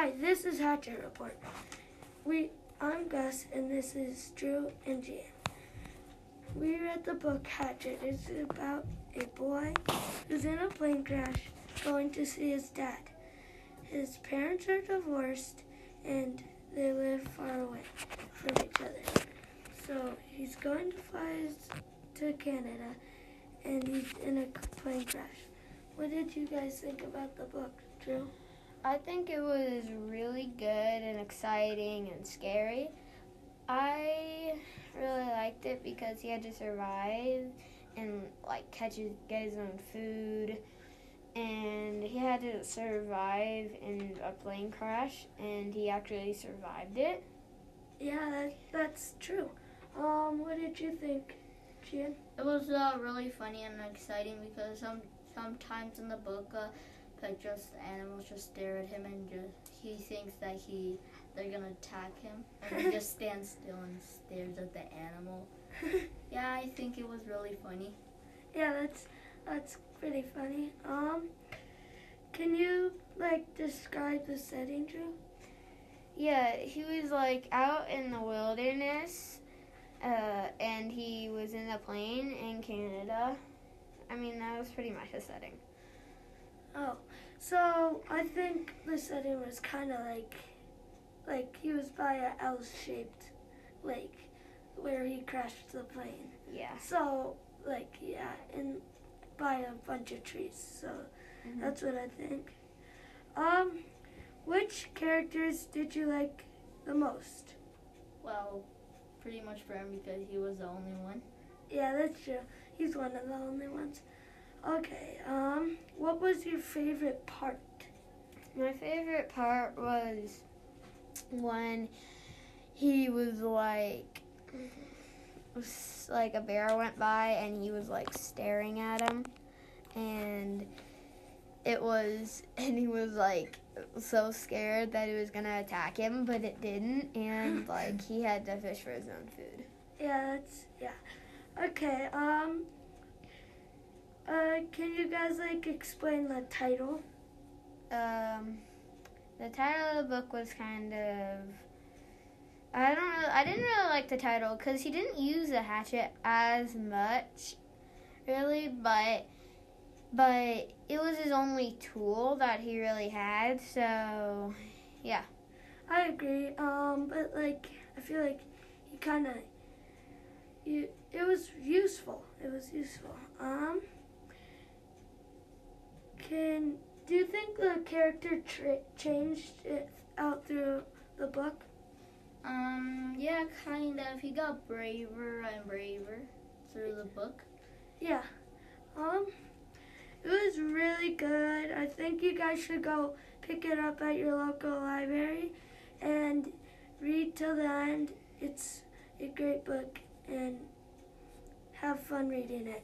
Hi, this is Hatchet Report. We, I'm Gus, and this is Drew and Jan. We read the book Hatchet. It's about a boy who's in a plane crash going to see his dad. His parents are divorced, and they live far away from each other. So he's going to fly to Canada, and he's in a plane crash. What did you guys think about the book, Drew? I think it was really good and exciting and scary. I really liked it because he had to survive and like catch his, get his own food and he had to survive in a plane crash and he actually survived it. Yeah, that, that's true. Um, what did you think, Jan? It was uh, really funny and exciting because some sometimes in the book, uh, like just animals just stare at him and just he thinks that he they're gonna attack him and he just stands still and stares at the animal. yeah, I think it was really funny. Yeah, that's that's pretty funny. Um, can you like describe the setting, Drew? Yeah, he was like out in the wilderness, uh, and he was in a plane in Canada. I mean, that was pretty much the setting. So I think the setting was kind of like, like he was by a L-shaped lake, where he crashed the plane. Yeah. So like yeah, and by a bunch of trees. So Mhm. that's what I think. Um, which characters did you like the most? Well, pretty much for him because he was the only one. Yeah, that's true. He's one of the only ones. Okay. Um, what was your favorite part? My favorite part was when he was like, was like a bear went by and he was like staring at him, and it was, and he was like so scared that it was gonna attack him, but it didn't, and like he had to fish for his own food. Yeah, that's yeah. Okay. Um. Uh, can you guys like explain the title? um, the title of the book was kind of I don't know. I didn't really like the title because he didn't use the hatchet as much, really. But but it was his only tool that he really had. So yeah, I agree. Um, but like I feel like he kind of. It was useful. It was useful. Um. Can do you think the character changed it out through the book? Um, yeah, kind of. He got braver and braver through the book. Yeah. Um. It was really good. I think you guys should go pick it up at your local library and read till the end. It's a great book and have fun reading it.